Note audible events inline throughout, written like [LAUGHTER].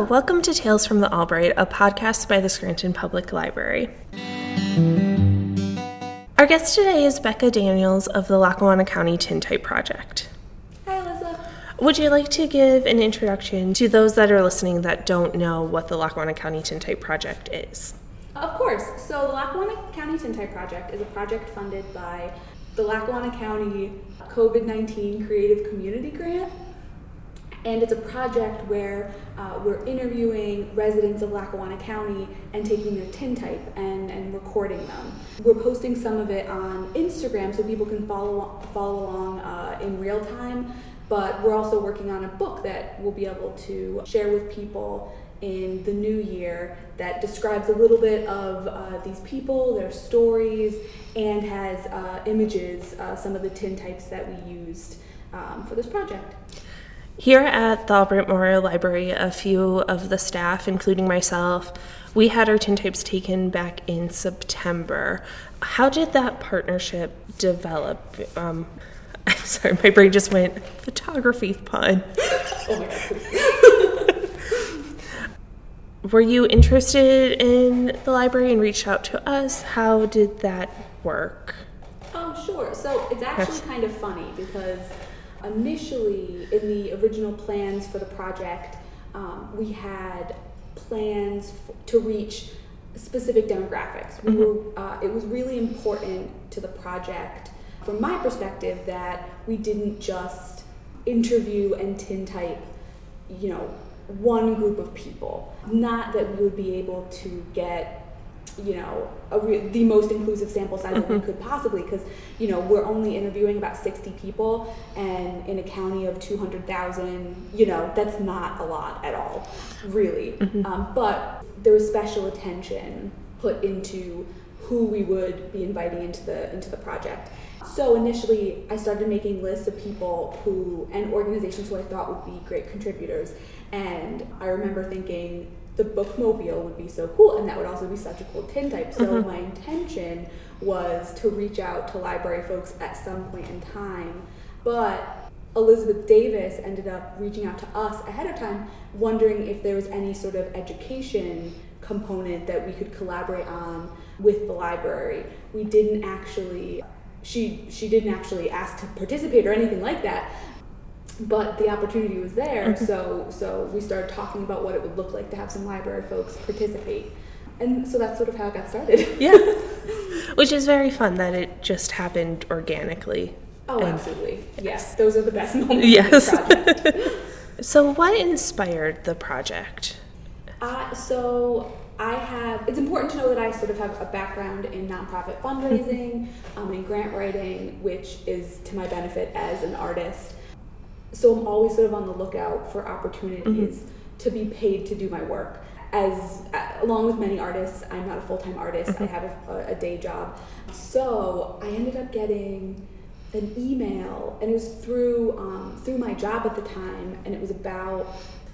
Hello, welcome to Tales from the Albright, a podcast by the Scranton Public Library. Our guest today is Becca Daniels of the Lackawanna County Tintype Project. Hi, Alyssa. Would you like to give an introduction to those that are listening that don't know what the Lackawanna County Tintype Project is? Of course. So, the Lackawanna County Tintype Project is a project funded by the Lackawanna County COVID 19 Creative Community Grant. And it's a project where uh, we're interviewing residents of Lackawanna County and taking their tintype and, and recording them. We're posting some of it on Instagram so people can follow, follow along uh, in real time. But we're also working on a book that we'll be able to share with people in the new year that describes a little bit of uh, these people, their stories, and has uh, images, uh, some of the tintypes that we used um, for this project. Here at the Albright Memorial Library, a few of the staff, including myself, we had our tintypes taken back in September. How did that partnership develop? Um, [LAUGHS] I'm sorry, my brain just went photography pun. [LAUGHS] Were you interested in the library and reached out to us? How did that work? Oh, sure. So it's actually kind of funny because initially, in the original plans for the project, um, we had plans f- to reach specific demographics. We were, uh, it was really important to the project, from my perspective, that we didn't just interview and tintype, you know, one group of people. Not that we would be able to get you know a re- the most inclusive sample size that we could possibly because you know we're only interviewing about 60 people and in a county of 200000 you know that's not a lot at all really. Um, but there was special attention put into who we would be inviting into the into the project. So initially i started making lists of people who and organizations who i thought would be great contributors and i remember thinking the bookmobile would be so cool and that would also be such a cool tintype. So mm-hmm. my intention was to reach out to library folks at some point in time but elizabeth davis ended up reaching out to us ahead of time wondering if there was any sort of education component that we could collaborate on with the library. We didn't actually she she didn't actually ask to participate or anything like that but the opportunity was there so so we started talking about what it would look like to have some library folks participate and so that's sort of how it got started [LAUGHS] Yeah. Which is very fun that it just happened organically. oh And- absolutely yes those are the best [LAUGHS] moments Yes. So, what inspired the project? Uh, so I have. It's important to know that I sort of have a background in nonprofit fundraising, um, and grant writing, which is to my benefit as an artist. So I'm always sort of on the lookout for opportunities to be paid to do my work. As uh, along with many artists, I'm not a full time artist. I have a, a day job. So I ended up getting an email, and it was through um, through my job at the time, and it was about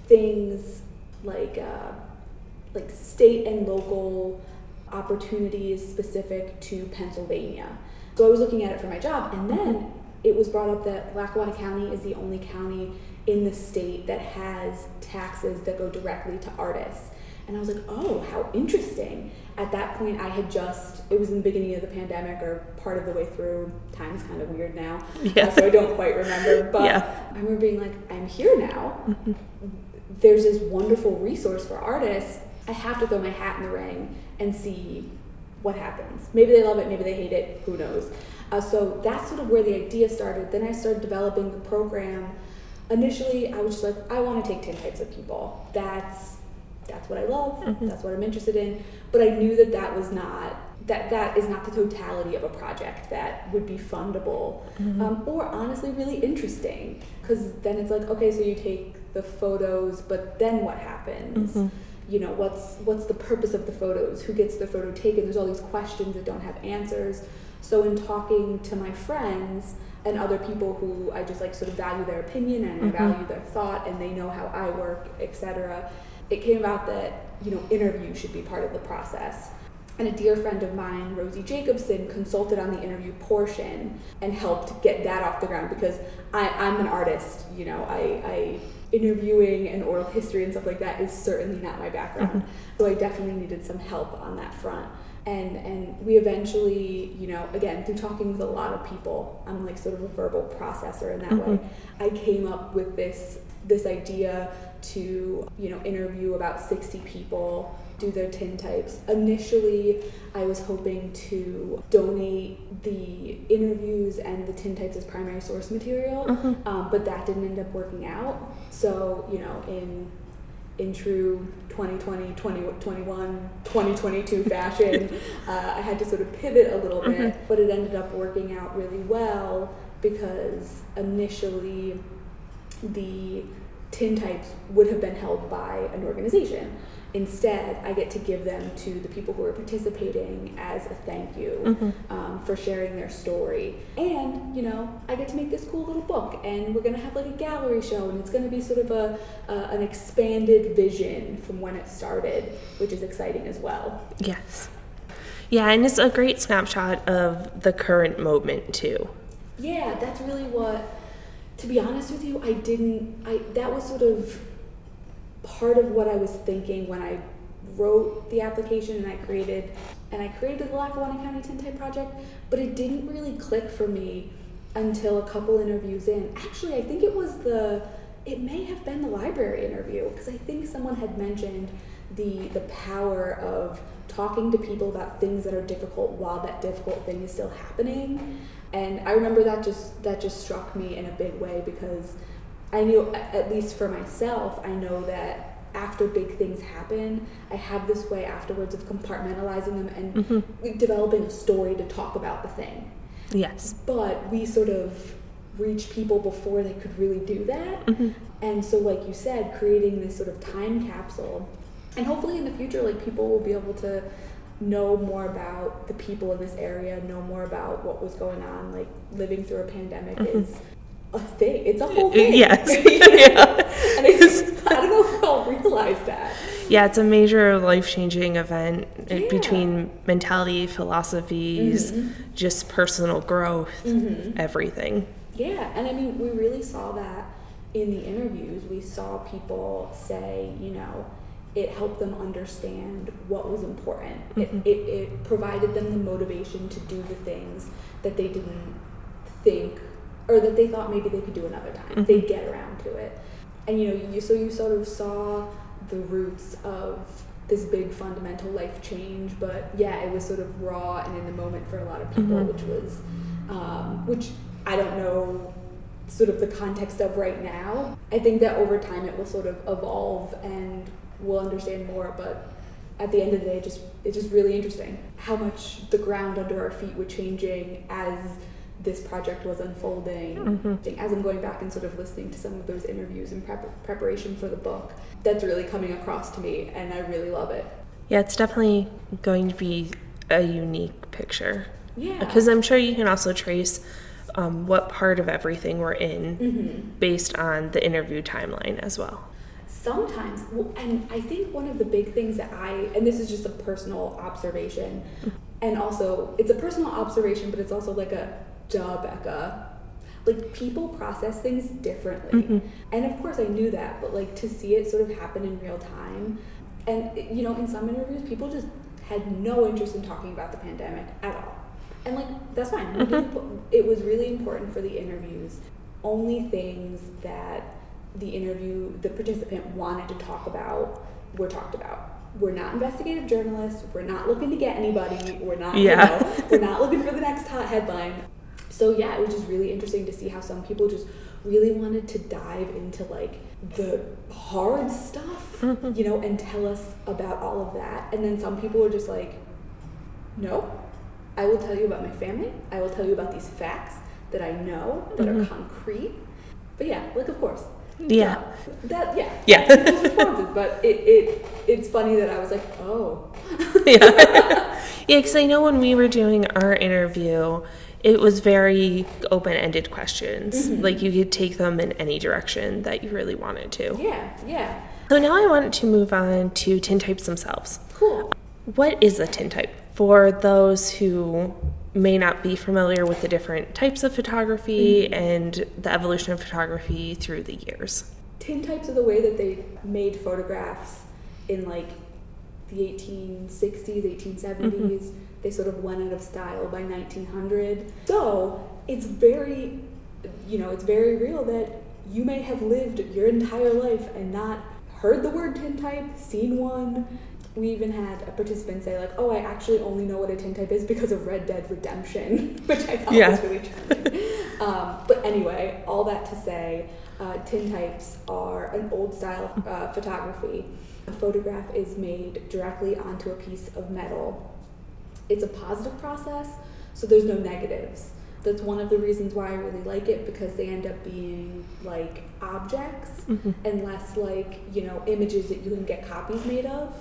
things like uh, like state and local opportunities specific to Pennsylvania. So I was looking at it for my job, and then it was brought up that Lackawanna County is the only county in the state that has taxes that go directly to artists. And I was like, oh, how interesting. At that point, I had just, it was in the beginning of the pandemic or part of the way through. Time's kind of weird now. Yeah. uh, so I don't quite remember. [LAUGHS] But Yeah. I remember being like, I'm here now. There's this wonderful resource for artists. I have to throw my hat in the ring and see what happens. Maybe they love it, maybe they hate it, who knows. Uh, so that's sort of where the idea started. Then I started developing the program. Initially, I was just like, I want to take tintypes of people. That's that's what I love. That's what I'm interested in. But I knew that that was not that that is not the totality of a project that would be fundable um, or honestly really interesting because then it's like okay so you take the photos but then what happens you know what's what's the purpose of the photos who gets the photo taken there's all these questions that don't have answers so in talking to my friends and other people who I just like sort of value their opinion and I mm-hmm. value their thought and they know how I work, etc. It came about that, you know, interview should be part of the process. And a dear friend of mine, Rosie Jacobson, consulted on the interview portion and helped get that off the ground because I, I'm an artist, you know, I, I interviewing and oral history and stuff like that is certainly not my background. Mm-hmm. So I definitely needed some help on that front. And and we eventually, you know, again through talking with a lot of people, I'm like sort of a verbal processor in that way. I came up with this this idea to you know interview about 60 people do their tintypes initially i was hoping to donate the interviews and the tintypes as primary source material um, but that didn't end up working out. So you know in in true 2020 2021 2022 [LAUGHS] fashion uh, i had to sort of pivot a little bit but it ended up working out really well because initially the tintypes would have been held by an organization. Instead, I get to give them to the people who are participating as a thank you um, for sharing their story. And, you know, I get to make this cool little book, and we're going to have like a gallery show, and it's going to be sort of a, uh, an expanded vision from when it started, which is exciting as well. Yes. Yeah, and it's a great snapshot of the current moment too. Yeah, that's really what. To be honest with you, I didn't. I that was sort of part of what I was thinking when I wrote the application and I created and I created the Lackawanna County Tintype project, but it didn't really click for me until a couple interviews in. Actually, I think it was the it may have been the library interview because I think someone had mentioned the the power of talking to people about things that are difficult while that difficult thing is still happening. And I remember that just that just struck me in a big way because I knew at least for myself, I know that after big things happen, I have this way afterwards of compartmentalizing them and mm-hmm. developing a story to talk about the thing Yes. but we sort of reach people before they could really do that. Mm-hmm. And so, like you said, creating this sort of time capsule, and hopefully in the future, like people will be able to know more about the people in this area, know more about what was going on. Like living through a pandemic mm-hmm. is a thing. It's a whole thing. Yes. [LAUGHS] [LAUGHS] And it's, I don't know if we all realize that. Yeah, it's a major life changing event uh, Yeah. Mm-hmm. between mentality, philosophies, just personal growth, everything. Yeah, and I mean, we really saw that in the interviews. We saw people say, you know, it helped them understand what was important. It, it, it provided them the motivation to do the things that they didn't think or that they thought maybe they could do another time. They'd get around to it. And you know, you so you sort of saw the roots of this big fundamental life change, but yeah, it was sort of raw and in the moment for a lot of people, which was um, which I don't know sort of the context of right now. I think that over time it will sort of evolve and we'll understand more, but at the end of the day, it just it's just really interesting how much the ground under our feet was changing as this project was unfolding. As I'm going back and sort of listening to some of those interviews in prep- preparation for the book, that's really coming across to me, and I really love it. Yeah, it's definitely going to be a unique picture. Yeah. Because I'm sure you can also trace um, what part of everything we're in Mm-hmm. based on the interview timeline as well. Sometimes, well, and I think one of the big things that I, and this is just a personal observation, and also it's a personal observation, but it's also like a duh, Becca. Like people process things differently, mm-hmm. and of course I knew that, but like to see it sort of happen in real time, and you know, in some interviews, people just had no interest in talking about the pandemic at all, and like that's fine. Didn't mm-hmm. It was really important for the interviews. Only things that the interview, the participant wanted to talk about, were talked about. We're not investigative journalists. We're not looking to get anybody. We're not, Yeah. you know, we're not looking for the next hot headline. So yeah, it was just really interesting to see how some people just really wanted to dive into like the hard stuff, mm-hmm. you know, and tell us about all of that. And then some people were just like, no, I will tell you about my family. I will tell you about these facts that I know that are mm-hmm. concrete. But yeah, like of course. Yeah. Duh. That yeah. Yeah. Responses, but it, it it's funny that I was like, oh. yeah. [LAUGHS] [LAUGHS] yeah, because I know when we were doing our interview, it was very open ended questions. Like you could take them in any direction that you really wanted to. Yeah, yeah. So now I want to move on to tintypes themselves. Cool. What is a tintype? For those who may not be familiar with the different types of photography and the evolution of photography through the years. tintypes are the way that they made photographs in like the 1860s, 1870s. Mm-hmm. They sort of went out of style by 1900. So it's very, you know, it's very real that you may have lived your entire life and not heard the word tintype, seen one. We even had a participant say like, "Oh, I actually only know what a tintype is because of Red Dead Redemption," [LAUGHS] which I thought yeah. was really charming. um, but anyway, all that to say, uh, tintypes are an old style uh, photography. A photograph is made directly onto a piece of metal. It's a positive process, so there's no negatives that's one of the reasons why I really like it because they end up being like objects mm-hmm. and less like, you know, images that you can get copies made of.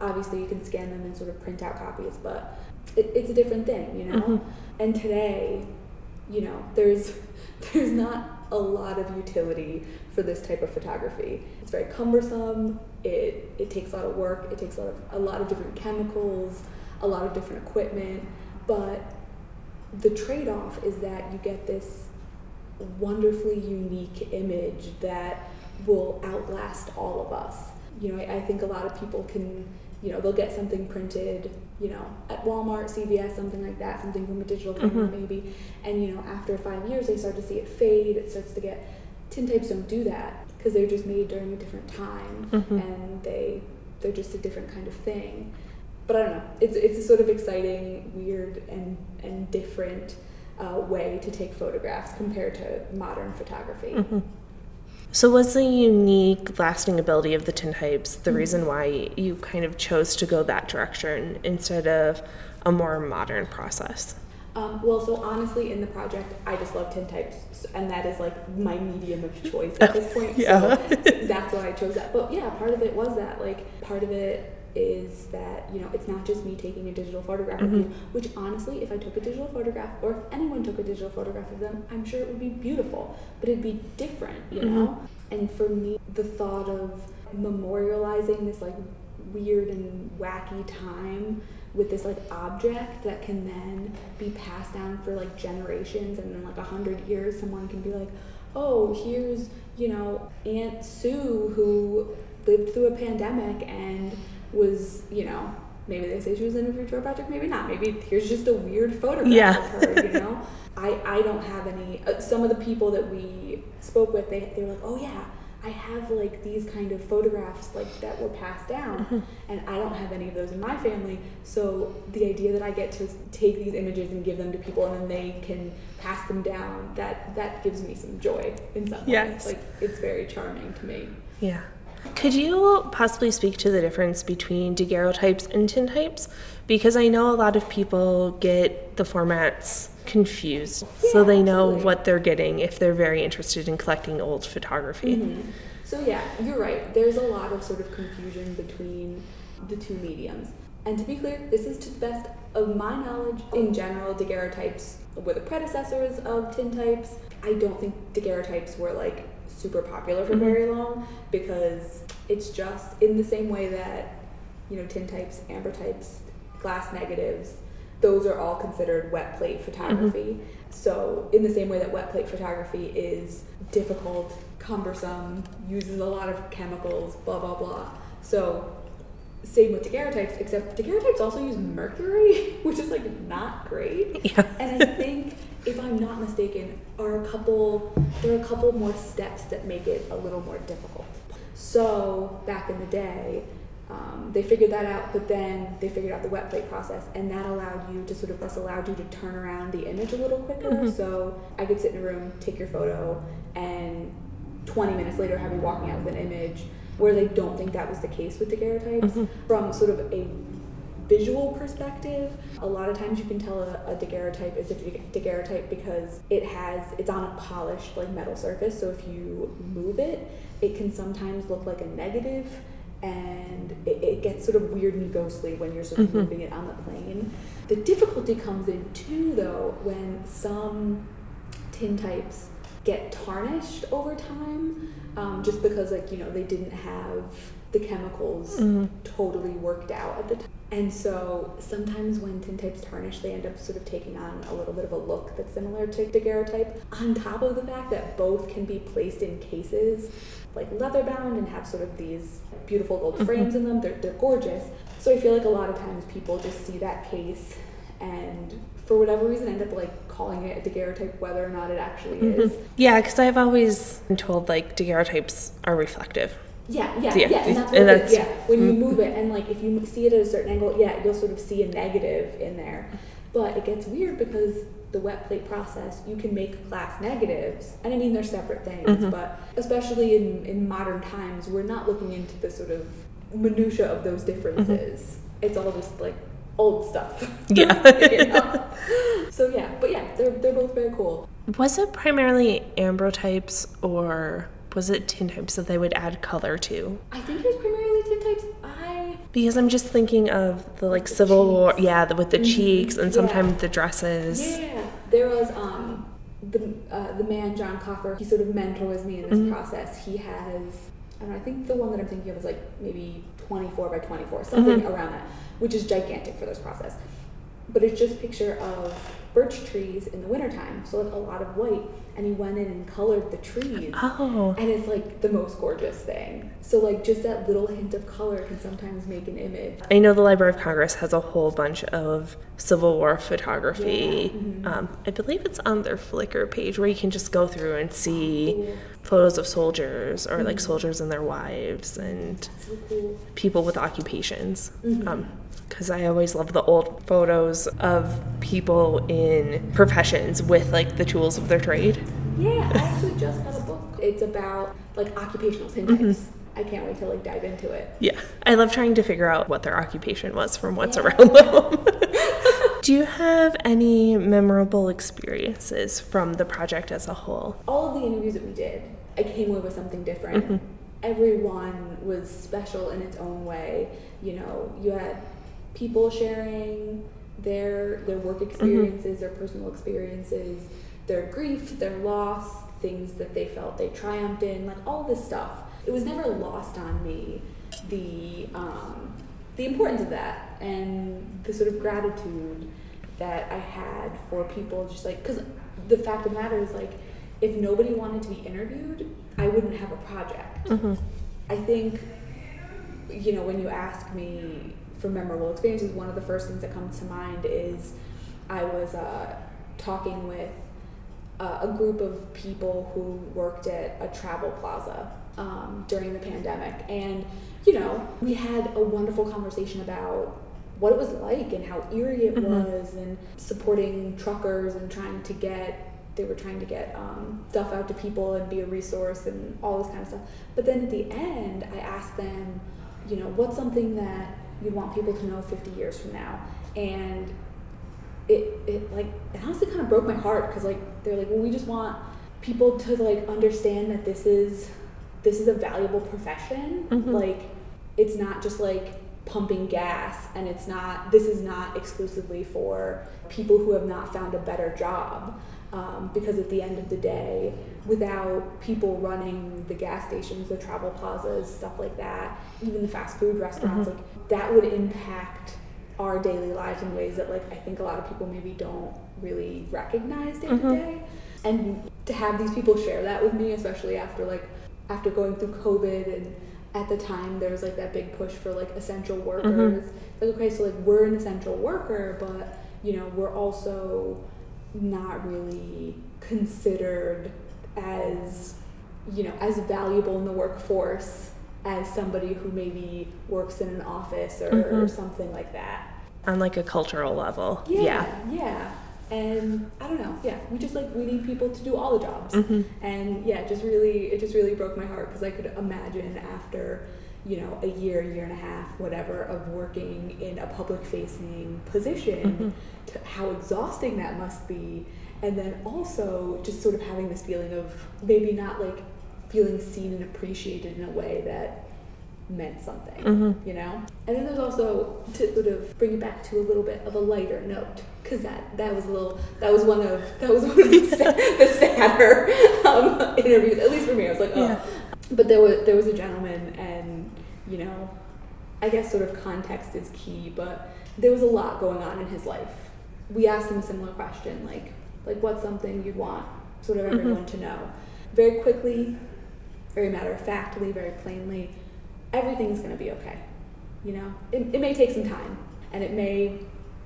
Obviously, you can scan them and sort of print out copies, but it, it's a different thing, you know? Mm-hmm. And today, you know, there's [LAUGHS] there's not a lot of utility for this type of photography. It's very cumbersome. It it takes a lot of work. It takes a lot of a lot of different chemicals, a lot of different equipment, but the trade off is that you get this wonderfully unique image that will outlast all of us. You know, I, I, think a lot of people can, you know, they'll get something printed, you know, at Walmart, CVS, something like that, something from a digital camera mm-hmm. maybe, and you know, after five years they start to see it fade. It starts to get. Tintypes don't do that because they're just made during a different time, mm-hmm. and they they're just a different kind of thing but I don't know. It's it's a sort of exciting, weird, and and different uh, way to take photographs compared to modern photography. Mm-hmm. So, was the unique lasting ability of the tintypes the mm-hmm. reason why you kind of chose to go that direction instead of a more modern process? Um, well, so honestly, in the project, I just love tintypes, and that is like my medium of choice at this [LAUGHS] point. yeah. So that's why I chose that. But yeah, part of it was that. Like, part of it is that you know it's not just me taking a digital photograph mm-hmm. of you which honestly if i took a digital photograph or if anyone took a digital photograph of them i'm sure it would be beautiful but it'd be different you mm-hmm. know and for me the thought of memorializing this like weird and wacky time with this like object that can then be passed down for like generations and then like a hundred years someone can be like oh here's you know aunt sue who lived through a pandemic and was, you know, maybe they say she was in a Futura project, maybe not. Maybe here's just a weird photograph yeah. of her, you know? [LAUGHS] I, I don't have any, uh, some of the people that we spoke with, they, they were like, oh yeah, I have like these kind of photographs like that were passed down mm-hmm. and I don't have any of those in my family. So the idea that I get to take these images and give them to people and then they can pass them down, that that gives me some joy in some yes. way. Like it's very charming to me. Yeah. Could you possibly speak to the difference between daguerreotypes and tintypes? Because I know a lot of people get the formats confused, yeah, so they know absolutely. what they're getting if they're very interested in collecting old photography. Mm-hmm. So, yeah, you're right. There's a lot of sort of confusion between the two mediums. And to be clear, this is to the best of my knowledge. In general, daguerreotypes were the predecessors of tintypes. I don't think daguerreotypes were like super popular for mm-hmm. very long because it's just in the same way that you know tintypes, ambrotypes, glass negatives, those are all considered wet plate photography. Mm-hmm. So in the same way that wet plate photography is difficult, cumbersome, uses a lot of chemicals, blah blah blah. So same with daguerreotypes, except daguerreotypes also use mercury, [LAUGHS] which is like not great. Yeah. and I think if I'm not mistaken, are a couple there are a couple more steps that make it a little more difficult. So back in the day, um, they figured that out, but then they figured out the wet plate process, and that allowed you to sort of this allowed you to turn around the image a little quicker. Mm-hmm. So I could sit in a room, take your photo, and 20 minutes later have you walking out with an image. Where they don't think that was the case with daguerreotypes, mm-hmm. from sort of a visual perspective, a lot of times you can tell a, a daguerreotype is a daguerreotype because it has it's on a polished like metal surface. So if you move it, it can sometimes look like a negative and it, it, gets sort of weird and ghostly when you're sort of mm-hmm. moving it on the plane. The difficulty comes in too, though, when some tintypes get tarnished over time, um, just because like you know they didn't have the chemicals mm-hmm. totally worked out at the time And so sometimes when tintypes tarnish, they end up sort of taking on a little bit of a look that's similar to daguerreotype. On top of the fact that both can be placed in cases like leather bound and have sort of these beautiful gold mm-hmm. frames in them. They're, they're gorgeous. So I feel like a lot of times people just see that case and for whatever reason end up like calling it a daguerreotype whether or not it actually mm-hmm. is. Yeah, because I've always been told like daguerreotypes are reflective. Yeah, yeah, yeah, yeah, and that's, and that's yeah. When you mm-hmm. move it and like if you see it at a certain angle, yeah, you'll sort of see a negative in there. But it gets weird because the wet plate process, you can make glass negatives. And I mean, they're separate things, mm-hmm. but especially in, in modern times, we're not looking into the sort of minutia of those differences. Mm-hmm. It's all just like old stuff. [LAUGHS] Yeah. [LAUGHS] you know? So yeah, but yeah, they're they're both very cool. Was it primarily ambrotypes or was it tintypes that they would add color to? I think it was primarily tintypes. I because I'm just thinking of the like the Civil cheeks. War, yeah, the, with the mm-hmm. cheeks and sometimes yeah. the dresses. Yeah, there was um the uh, the man John Coffer. He sort of mentors me in this mm-hmm. process. He has I don't know. I think the one that I'm thinking of is like maybe 24 by 24, something mm-hmm. around that which is gigantic for this process. But it's just a picture of birch trees in the wintertime, so like a lot of white. And he went in and colored the trees. Oh. And it's like the most gorgeous thing. So like just that little hint of color can sometimes make an image. I know the Library of Congress has a whole bunch of Civil War photography. Yeah. Mm-hmm. Um, I believe it's on their Flickr page where you can just go through and see cool. photos of soldiers or mm-hmm. like soldiers and their wives and so cool. people with occupations. Mm-hmm. Um, because I always love the old photos of people in professions with like the tools of their trade. Yeah, I actually just got a book. It's about like occupational tintypes. Mm-hmm. I can't wait to like dive into it. Yeah, I love trying to figure out what their occupation was from what's yeah. around them. [LAUGHS] Do you have any memorable experiences from the project as a whole? All of the interviews that we did, I came away with something different. Mm-hmm. Everyone was special in its own way. You know, you had people sharing their their work mm-hmm. experiences, mm-hmm. their personal experiences, their grief, their loss, things that they felt they triumphed in, like all this stuff. It was never lost on me the um, the importance of that and the sort of gratitude that I had for people just like because the fact of the matter is like if nobody wanted to be interviewed, I wouldn't have a project. Mm-hmm. I think you know when you ask me for memorable experiences, one of the first things that comes to mind is I was uh, talking with uh, a group of people who worked at a travel plaza um, during the pandemic. And, you know, we had a wonderful conversation about what it was like and how eerie it mm-hmm. was and supporting truckers and trying to get they were trying to get um, stuff out to people and be a resource and all this kind of stuff but then at the end i asked them you know what's something that you want people to know 50 years from now. And it, it like it honestly kind of broke my heart because like they're like well we just want people to like understand that this is this is a valuable profession. Mm-hmm. like it's not just like pumping gas and it's not this is not exclusively for people who have not found a better job um, because at the end of the day without people running the gas stations the travel plazas stuff like that even the fast food restaurants mm-hmm. like that would impact our daily lives in ways that like I think a lot of people maybe don't really recognize day mm-hmm. to day. And to have these people share that with me, especially after like after going through COVID and at the time there was like that big push for like essential mm-hmm. workers. Mm-hmm. Like okay, so like we're an essential worker, but you know, we're also not really considered as you know, as valuable in the workforce as somebody who maybe works in an office or, mm-hmm. or something like that. On like a cultural level. Yeah, yeah. Yeah. And I don't know. Yeah, we just like we need people to do all the jobs. Mm-hmm. And yeah, it just really it just really broke my heart because I could imagine after you know a year, year and a half, whatever, of working in a public facing position, mm-hmm. how exhausting that must be. And then also just sort of having this feeling of maybe not like feeling seen and appreciated in a way that meant something, mm-hmm. you know? And then there's also to sort of bring it back to a little bit of a lighter note, because that that was a little that was one of that was one of the, sad, [LAUGHS] the sadder um, interviews, at least for me. I was like, oh. Yeah. But there was there was a gentleman, and you know, I guess sort of context is key, but there was a lot going on in his life. We asked him a similar question, like, like what's something you'd want sort of mm-hmm. everyone to know? Very quickly, very matter of factly, very plainly, everything's going to be okay. You know, it, it may take some time, and it may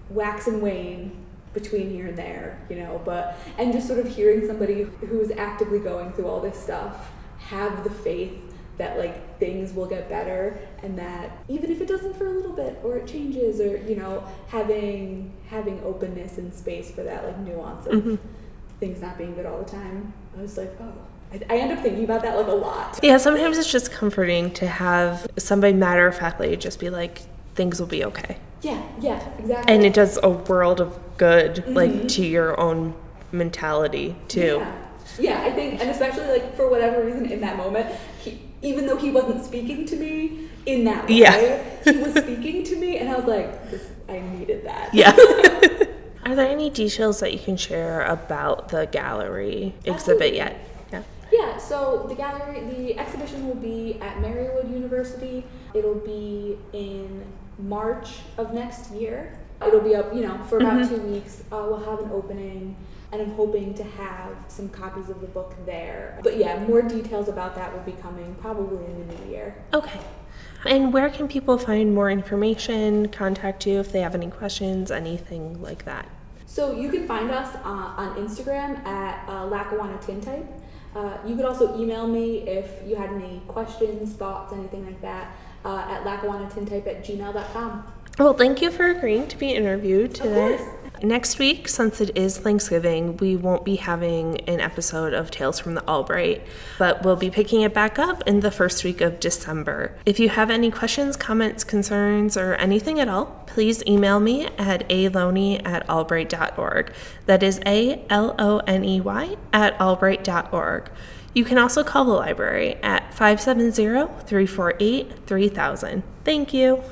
wax and wane between here and there, you know, but and just sort of hearing somebody who is actively going through all this stuff have the faith that like things will get better and that even if it doesn't for a little bit or it changes or you know having having openness and space for that like nuance of mm-hmm. things not being good all the time i was like oh I, I end up thinking about that like a lot yeah sometimes it's just comforting to have somebody matter of factly just be like things will be okay yeah yeah exactly and it does a world of good mm-hmm. like to your own mentality too yeah. Yeah, I think, and especially like for whatever reason in that moment, even though he wasn't speaking to me in that way, yeah. he was speaking to me, and I was like, this, I needed that. Yeah. [LAUGHS] Are there any details that you can share about the gallery exhibit Absolutely. yet? Yeah. Yeah, so the gallery, the exhibition will be at Marywood University. It'll be in March of next year. It'll be up, you know, for about mm-hmm. two weeks. Uh, we'll have an opening and I'm hoping to have some copies of the book there. But yeah, more details about that will be coming probably in the new year. Okay. And where can people find more information, contact you if they have any questions, anything like that? So you can find us uh, on Instagram at uh, Lackawanna Tintype. Uh, you could also email me if you had any questions, thoughts, anything like that uh, at lackawannatintype at gmail.com. Well, thank you for agreeing to be interviewed today. Next week, since it is Thanksgiving, we won't be having an episode of Tales from the Albright, but we'll be picking it back up in the first week of December. If you have any questions, comments, concerns, or anything at all, please email me at aloney at albright.org. That is A L O N E Y at albright.org. You can also call the library at 570 348 3000. Thank you.